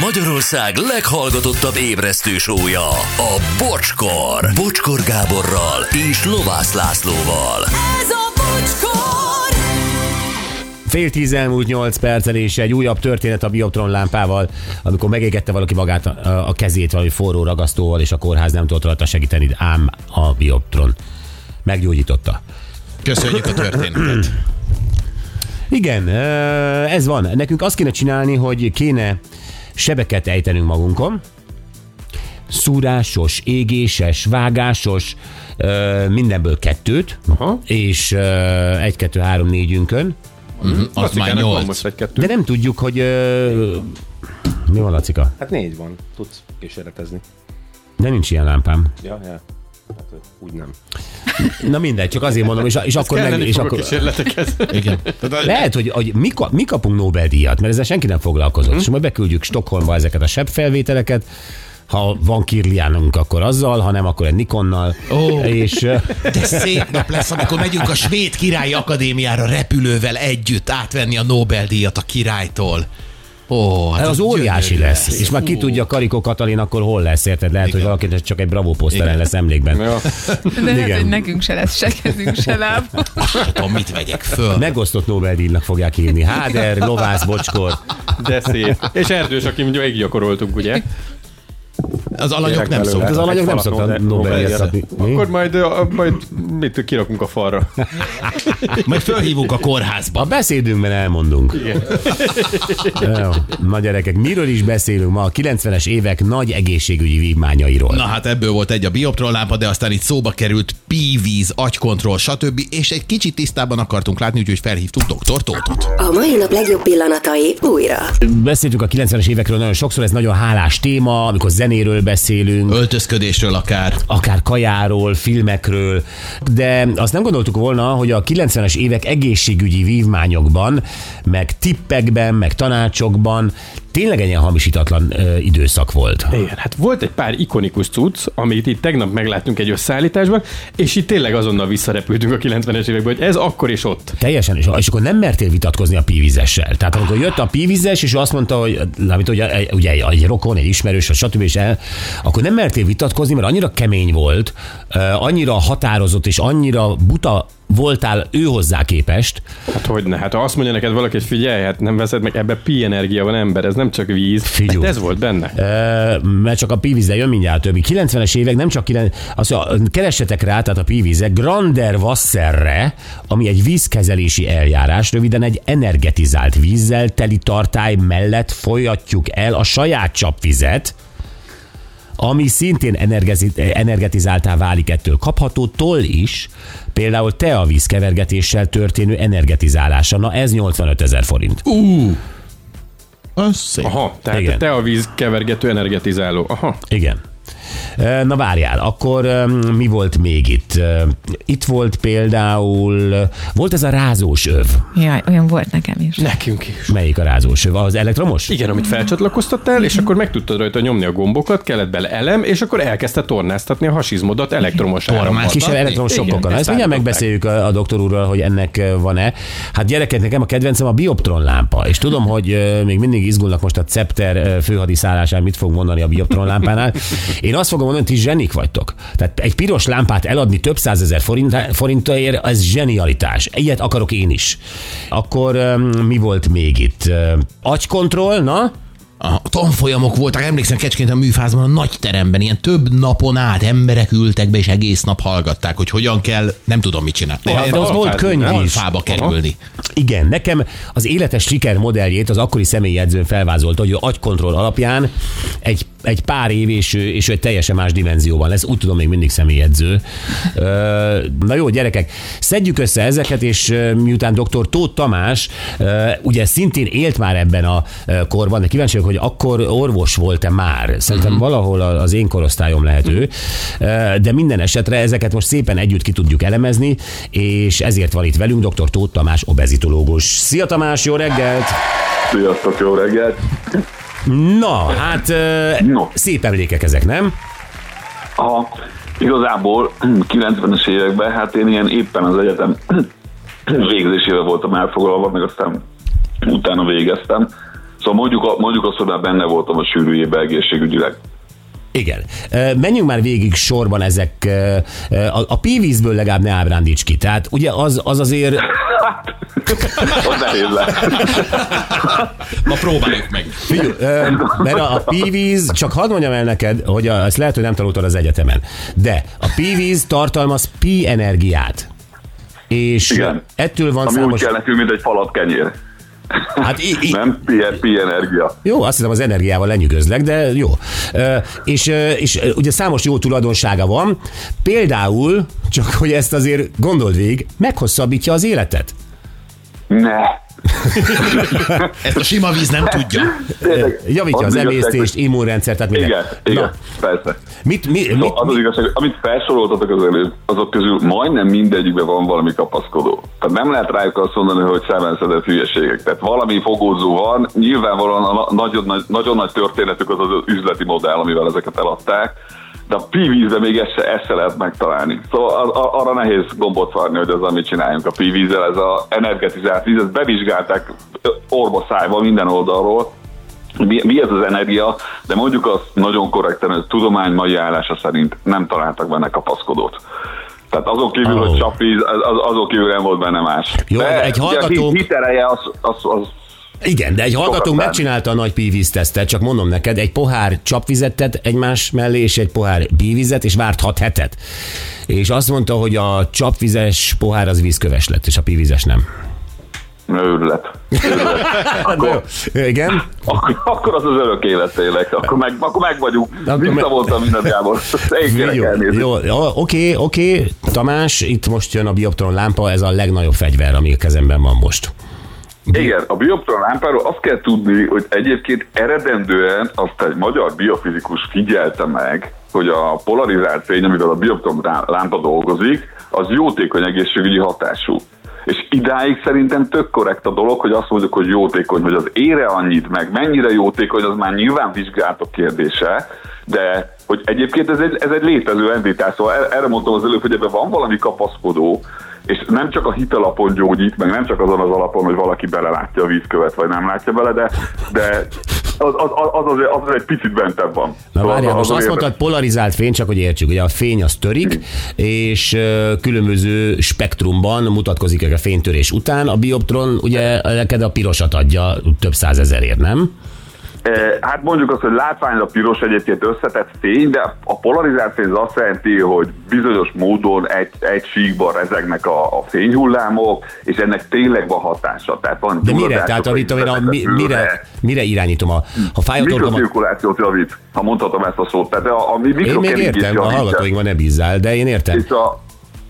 Magyarország leghallgatottabb ébresztő sója, a Bocskor. Bocskor Gáborral és Lovász Lászlóval. Ez a bocskor! Fél tíz elmúlt nyolc perccel és egy újabb történet a bioptron lámpával, amikor megégette valaki magát a, a kezét valami forró ragasztóval, és a kórház nem tudott rajta segíteni, ám a bioptron meggyógyította. Köszönjük a történetet. Igen, ez van. Nekünk azt kéne csinálni, hogy kéne sebeket ejtenünk magunkon, szúrásos, égéses, vágásos, ö, mindenből kettőt, Aha. és ö, egy, kettő, három, négyünkön, Az már nyolc. most egy kettő. de nem tudjuk, hogy ö, mi van, Lacika? Hát négy van. Tudsz kísérletezni. De nincs ilyen lámpám. Ja, ja. Hát úgy nem. Na mindegy, csak azért mondom, és, és akkor meg, és akkor, kísérletekhez. Igen. Tehát, lehet, hogy, hogy mi, mi kapunk Nobel-díjat, mert ezzel senki nem foglalkozott, Mhm. és majd beküldjük Stockholmba ezeket a sebfelvételeket, ha van Kirliánunk, akkor azzal, ha nem, akkor egy Nikonnal. Ó. És de szép nap lesz, amikor megyünk a Svéd Királyi Akadémiára repülővel együtt átvenni a Nobel-díjat a királytól. Ó, hát az óriási gyönyörű lesz. És már ki tudja, Karikó Katalin akkor hol lesz, érted? Lehet, hogy Igen. valaki csak egy bravo poszteren lesz emlékben. Ja. De lehet, Igen. hogy nekünk se lesz se kezünk, se láb. Azt sem tudom, mit vegyek föl. Megosztott Nobel-díjnak fogják hívni. Háder, Lovász, Bocskor. De szép. És erdős, aki mondja, így gyakoroltunk, ugye? Az alanyok nem szoktak. Az alanyok nem szoktak Nobel-? Akkor majd, majd mit kirakunk a falra. Majd fölhívunk a kórházba. A beszédünkben elmondunk. Igen. Na gyerekek, miről is beszélünk ma? A 90-es évek nagy egészségügyi vívmányairól. Na hát ebből volt egy a bioptron lámpa, de aztán itt szóba került pívíz, agykontroll, stb. És egy kicsit tisztában akartunk látni, úgyhogy felhívtuk doktor Tótot. A mai nap legjobb pillanatai újra. Beszéltünk a 90-es évekről nagyon sokszor, ez nagyon hálás téma, amikor zenéről beszélünk, Öltözködésről akár. akár kajáról, filmekről, de azt nem gondoltuk volna, hogy a 90-es évek egészségügyi vívmányokban, meg tippekben, meg tanácsokban tényleg ilyen hamisítatlan ö, időszak volt. Igen, hát volt egy pár ikonikus cucc, amit itt tegnap megláttunk egy összeállításban, és itt tényleg azonnal visszarepültünk a 90-es években, hogy ez akkor és ott. Teljesen, és, és akkor nem mertél vitatkozni a pívizessel. Tehát amikor jött a pívizes, és azt mondta, hogy amit ugye, egy- ugye egy, rokon, egy ismerős, vagy stb. És el, akkor nem mertél vitatkozni, mert annyira kemény volt, annyira határozott, és annyira buta voltál ő hozzá képest, Hát hogy ne? Hát ha azt mondja neked valaki, hogy figyelj, hát nem veszed meg, ebbe pi energia van ember, ez nem csak víz. Figyú. Hát ez volt benne. Ö, mert csak a pívízzel jön mindjárt többi. 90-es évek nem csak 9, azt mondja, keressetek rá, tehát a pívíze Grander Wasserre, ami egy vízkezelési eljárás, röviden egy energetizált vízzel teli tartály mellett folyatjuk el a saját csapvizet, ami szintén energetizáltá válik ettől kaphatótól is, például teavíz kevergetéssel történő energetizálása. Na ez 85 ezer forint. Ú, az szép. Aha, tehát Igen. te a víz kevergető energetizáló. Aha. Igen. Na várjál, akkor mi volt még itt? Itt volt például, volt ez a rázós öv. Jaj, olyan volt nekem is. Nekünk is. Melyik a rázós öv? Az elektromos? Igen, amit felcsatlakoztattál, és akkor meg tudtad rajta nyomni a gombokat, kellett bele elem, és akkor elkezdte tornáztatni a hasizmodat elektromos. Tormás. Kisebb elektromos sokkokkal. ezt mindjárt megbeszéljük a, a doktor úrral, hogy ennek van-e. Hát gyerekek, nekem a kedvencem a bioptron lámpa, és tudom, hogy még mindig izgulnak most a Scepter főhadiszállásán, mit fog mondani a bioptron lámpánál. Én azt fogom mondani, hogy ti zsenik vagytok. Tehát egy piros lámpát eladni több százezer forint, forintért, ez zsenialitás. Ilyet akarok én is. Akkor mi volt még itt? Agykontroll, na? A tanfolyamok voltak, emlékszem Kecskén a műfázban, a nagy teremben, ilyen több napon át emberek ültek be, és egész nap hallgatták, hogy hogyan kell, nem tudom mit csinálni. De az alfázni, volt könyv nem? is. Alfába kerülni. Igen, nekem az életes siker modelljét az akkori személyjegyzőn felvázolta, hogy ő agykontroll alapján egy, egy pár év, és ő, és ő egy teljesen más dimenzióban lesz. Úgy tudom, még mindig személyedző. Na jó, gyerekek, szedjük össze ezeket, és miután dr. Tóth Tamás ugye szintén élt már ebben a korban, de kíváncsi vagyok, hogy akkor orvos volt-e már. Szerintem valahol a- az én korosztályom lehet ő. Ö, De minden esetre ezeket most szépen együtt ki tudjuk elemezni, és ezért van itt velünk dr. Tóth Tamás, obezitológus. Szia Tamás, jó reggelt! Sziasztok, jó reggelt! Na, hát No. szép emlékek ezek, nem? Ha igazából 90-es években, hát én ilyen éppen az egyetem végzésével voltam elfoglalva, meg aztán utána végeztem. Szóval mondjuk, mondjuk azt, hogy már benne voltam a sűrűjébe egészségügyileg. Igen. Menjünk már végig sorban ezek. A, a pívízből legalább ne ábrándíts ki. Tehát ugye az, az azért Az nehéz lesz. Ma próbáljuk meg. Figyelj, ö, mert a, a pívíz, csak hadd mondjam el neked, hogy a, ezt lehet, hogy nem tanultad az egyetemen, de a pívíz tartalmaz pi energiát. És Igen. ettől van Ami úgy számos... kell nekünk, mint egy falat kenyér. Hát i, i, Nem pi, pi energia. Jó, azt hiszem az energiával lenyűgözlek, de jó. Ö, és, és ugye számos jó tulajdonsága van. Például, csak hogy ezt azért gondold végig, meghosszabbítja az életet. Ne. Ezt a sima víz nem tudja. Javítja az Az emésztést, immunrendszert, tehát minden. Igen, igen, Na, persze. mit, mi, mit, No, az az igazság, amit felsoroltatok az előtt, azok közül majdnem mindegyikben van valami kapaszkodó. Tehát nem lehet rájuk azt mondani, hogy szemenszedett hülyeségek. Tehát valami fogózó van, nyilvánvalóan a na- nagyon, nagy, nagyon nagy történetük az az üzleti modell, amivel ezeket eladták, de a pívízben még ezt se, ezt se lehet megtalálni. Szóval ar- ar- arra nehéz gombot varni, hogy az, amit csináljunk a pívízzel, ez a energetizált víz, ezt bevizsgálták ö, orba szájba minden oldalról, mi, mi ez az energia, de mondjuk azt nagyon korrekten, hogy a tudomány mai állása szerint nem találtak benne kapaszkodót. Tehát azon kívül, Oh. hogy csapvíz, az, az- azon kívül nem volt benne más. Jó, de egy a hallgató- hit, hit ereje az, az, az Igen, de egy hallgatónk megcsinálta a nagy pívíz tesztet, csak mondom neked, egy pohár csapvizet tett egymás mellé, és egy pohár bívizet, és várt hat hetet. És azt mondta, hogy a csapvizes pohár az vízköves lett, és a pívizes nem. őrület. őrület. akkor, Igen? akkor, akkor az az örök élet tényleg. Akkor meg, akkor meg vagyunk. Akkor meg- Visszavoltam mindent, Gábor. Jó, jó, jó, oké, oké, Tamás, itt most jön a bioptron lámpa, ez a legnagyobb fegyver, ami a kezemben van most. Igen, a bioptron lámpáról azt kell tudni, hogy egyébként eredendően azt egy magyar biofizikus figyelte meg, hogy a polarizált fény, amivel a bioptron lámpa dolgozik, az jótékony egészségügyi hatású. És idáig szerintem tök korrekt a dolog, hogy azt mondjuk, hogy jótékony, hogy az ére annyit, meg mennyire jótékony, az már nyilván vizsgálatok kérdése, de hogy egyébként ez egy, ez egy létező entitás, szóval er- erre mondtam az előbb, hogy ebben van valami kapaszkodó, és nem csak a hitalapon gyógyít, meg nem csak azon az alapon, hogy valaki belelátja a vízkövet, vagy nem látja bele, de, de az, az, az, azért, az egy picit bentebb van. Na Szóval várjál, az- most az azt érde- mondtad, polarizált fény, csak hogy értsük, ugye a fény az törik, és különböző spektrumban mutatkozik a fénytörés után, a bioptron ugye neked a pirosat adja több százezerért, nem? Eh, Hát mondjuk azt, hogy látványra piros egyébként összetett fény, de a polarizált fény az azt jelenti, hogy bizonyos módon egy, egy síkban rezegnek a, a fényhullámok, és ennek tényleg van hatása. Tehát van De mire? Tehát a, mi, üzetek a mire, mire irányítom? A, ha fáj a torkom, Mikrocirkulációt javít, ha mondhatom ezt a szót. Tehát a, a mi én még értem, a hallgatóinkban ne bízzál, de én értem. És, a,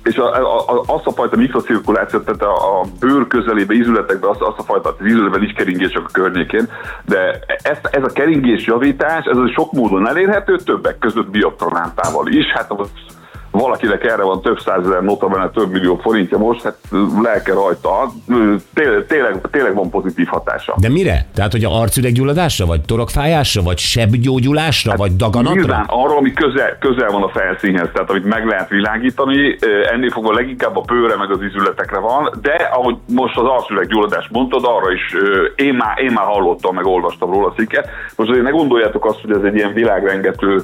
és a, a, a, azt a fajta mikrocirkulációt, tehát a, a bőr közelébe, izületekbe, azt, azt a fajta, az izületben is keringés csak a környékén, de ez, ez a keringés javítás, ez sok módon elérhető, többek között bioptronántával is. Hát az valakinek erre van több százezer, notabene több millió forintja most, hát lelke rajta, tényleg, tényleg, tényleg van pozitív hatása. De mire? Tehát, hogy a arcüreggyulladásra, vagy torokfájásra, vagy sebgyógyulásra, vagy daganatra? Nyilván arról, ami közel, közel van a felszínhez, tehát amit meg lehet világítani, ennél fogva leginkább a bőre meg az izületekre van, de ahogy most az arcüveg gyulladást mondtad, arra is én már, én már hallottam, meg olvastam róla cikket. Most azért ne gondoljátok azt, hogy ez egy ilyen világrengető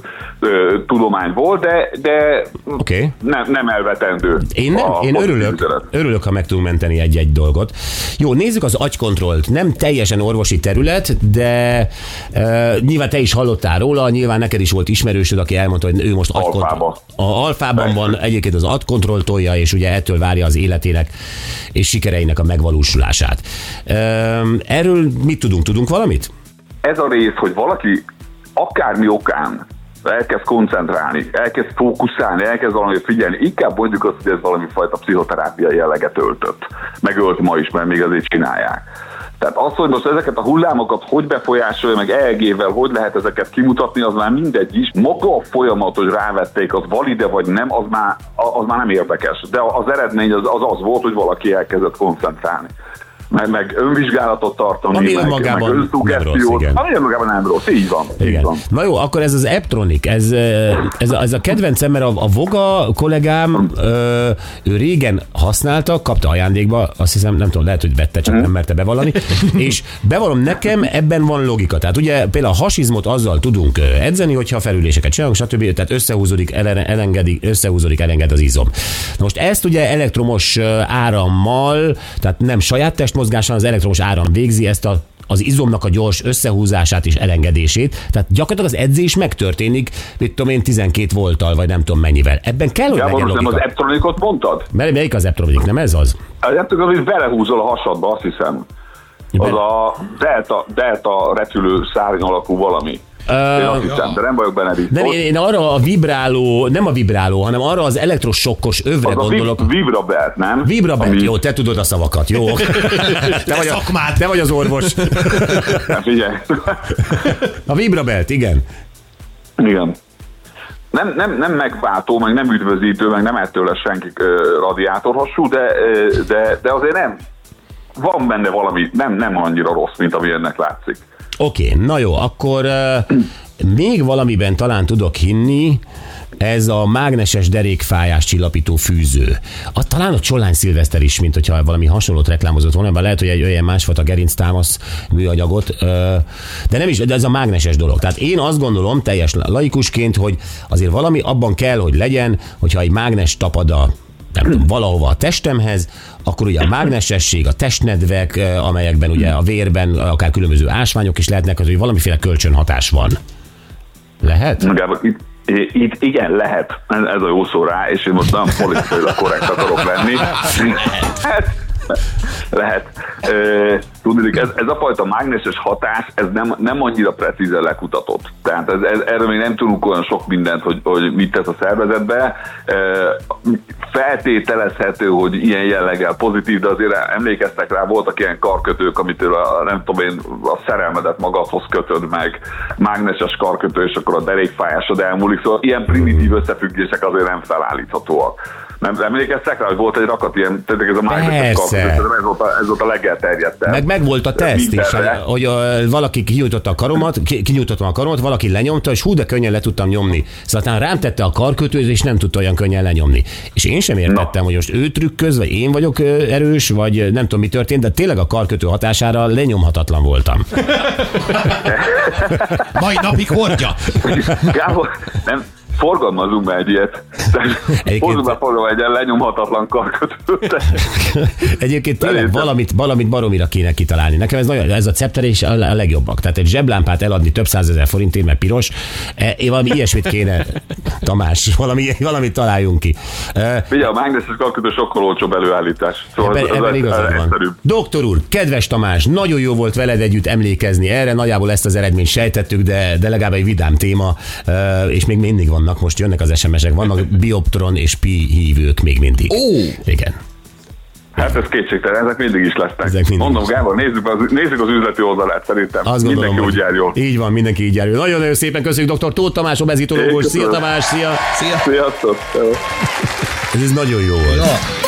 tudomány volt, de, de. Okay. nem, nem elvetendő. Én nem, a én örülök, üzenet. örülök, ha meg tudunk menteni egy-egy dolgot. Jó, nézzük az agykontrollt. Nem teljesen orvosi terület, de e, nyilván te is hallottál róla, nyilván neked is volt ismerősöd, aki elmondta, hogy ő most agykontroll. A alfában van egyébként az agykontroll tolja, és ugye ettől várja az életének és sikereinek a megvalósulását. E, erről mit tudunk? Tudunk valamit? ez a rész, hogy valaki akármi okán elkezd koncentrálni, elkezd fókuszálni, elkezd valamit figyelni, inkább mondjuk azt, hogy ez valami fajta pszichoterápia jelleget öltött. Megölt ma is, mert még azért csinálják. Tehát az, hogy most ezeket a hullámokat hogy befolyásolja, meg EEG-vel hogy lehet ezeket kimutatni, az már mindegy is. Maga a folyamat, hogy rávették, az valide vagy nem, az már, az már nem érdekes. De az eredmény az az, az volt, hogy valaki elkezdett koncentrálni. Meg, meg önvizsgálatot tartani, Ami meg, önmagában meg önszuggesziót. Ami önmagában nem rossz, így van. Így Igen. van. Na jó, akkor ez az Eptronic, ez, ez, a, ez a kedvencem, mert a, a Voga kollégám, ő régen használta, kapta ajándékba, azt hiszem, nem tudom, lehet, hogy vette, csak nem merte bevallani, és bevallom nekem, ebben van logika. Tehát ugye például a hasizmot azzal tudunk edzeni, hogyha felüléseket csinálunk, stb. Tehát összehúzódik, ele- elengedi, összehúzódik, elenged az izom. Na most ezt ugye elektromos árammal, tehát nem saját testmozgással, az elektromos áram végzi ezt a az izomnak a gyors összehúzását és elengedését. Tehát gyakorlatilag az edzés megtörténik, mit tudom én, 12 volttal, vagy nem tudom mennyivel. Ebben kell, hogy Gábor, legyen nem az. Eptronikot mondtad? Mely- Melyik az Eptronik, nem ez az? Az Eptronik, amit belehúzol a hasadba, azt hiszem. Az a delta, delta repülő szárny alakú valami. Én azt hiszem, de nem vagyok benne biztos. Nem, én, én arra a vibráló, nem a vibráló, hanem arra az elektrosokkos övre az a gondolok. vib- Vibrabelt, nem? Vibrabelt, Ami- jó, te tudod a szavakat, jó. Te vagy, a, szakmád. te vagy az orvos. Hát Figyelj. A Vibrabelt, igen. Igen. Nem, nem, nem megváltó, meg nem üdvözítő, meg nem ettől lesz senki radiátorhassú, de, de, de azért nem. Van benne valami, nem, nem annyira rossz, mint ami ennek látszik. Oké, okay, na jó, akkor uh, még valamiben talán tudok hinni, ez a mágneses derékfájás csillapító fűző. A, talán a Csollány Szilveszter is, mint hogyha valami hasonlót reklámozott volna, bár lehet, hogy egy olyan másfajta gerinctámasz műanyagot, ö, de nem is, de ez a mágneses dolog. Tehát én azt gondolom teljes laikusként, hogy azért valami abban kell, hogy legyen, hogyha egy mágnes tapad a nem tudom, valahova a testemhez, akkor ugye a mágnesesség, a testnedvek, ö, amelyekben ugye a vérben akár különböző ásványok is lehetnek, az, hogy valamiféle kölcsönhatás van. Lehet? Gábor, itt, itt igen, lehet. Ez, a jó szó rá, és én most nem politikailag korrekt akarok lenni. Hát, lehet. Tudni, ez, ez a fajta mágneses hatás, ez nem, nem annyira precízen lekutatott. Tehát ez, ez, erről még nem tudunk olyan sok mindent, hogy, hogy mit tesz a szervezetbe. Feltételezhető, hogy ilyen jelleggel pozitív, de azért emlékeztek rá, voltak ilyen karkötők, amitől a, nem tudom én, a szerelmedet magadhoz kötöd meg, mágneses karkötő, és akkor a derékfájásod elmúlik. Szóval ilyen primitív összefüggések azért nem felállíthatóak. Nem emlékeztek rá, hogy volt egy rakat ilyen, tehát ez a karkötő, ez volt a, ez volt a legelterjedtebb. Meg megvolt a teszt is, hogy a, valaki kinyújtotta a karomat, ki- kinyújtottam a karomat, valaki lenyomta, és hú, de könnyen le tudtam nyomni. Szóval rám tette a karkötőt, és nem tudta olyan könnyen lenyomni. És én sem értettem, hogy most ő trükköz, vagy én vagyok erős, vagy nem tudom, mi történt, de tényleg a karkötő hatására lenyomhatatlan voltam. Mai napig hordja. Gábor, nem, forgalmazunk be egy ilyet. Hozzunk be forgalom egy lenyomhatatlan karkötőt. Egyébként tényleg valamit, valamit baromira kéne kitalálni. Nekem ez, nagyon, ez a Cepter és a, legjobbak. Tehát egy zseblámpát eladni több százezer forintért, mert piros. E, én valami ilyesmit kéne, Tamás, valami, valamit találjunk ki. E, Figyelj, a mágneses karkötő sokkal olcsóbb előállítás. Szóval Ebben, ez, ebben igazad van. egyszerűbb. Doktor úr, kedves Tamás, nagyon jó volt veled együtt emlékezni erre, nagyjából ezt az eredményt sejtettük, de, de legalább egy vidám téma, ö, és még mindig vannak, most jönnek az SMS-ek, vannak Bioptron és Pi hívők még mindig. Ó! Igen. Hát ez kétségtelen, ezek mindig is lesznek. Ezek mindig Mondom, is. Gábor, nézzük az, nézzük az üzleti oldalát szerintem. Azt gondolom, Mindenki úgy jár jól. Így van, mindenki így jár jól. Nagyon-nagyon szépen köszönjük dr. Tóth Tamás, obezitológus. Szia. Tamás, szia! Szia. Sziasztok! Ez, ez nagyon jó volt. Ja.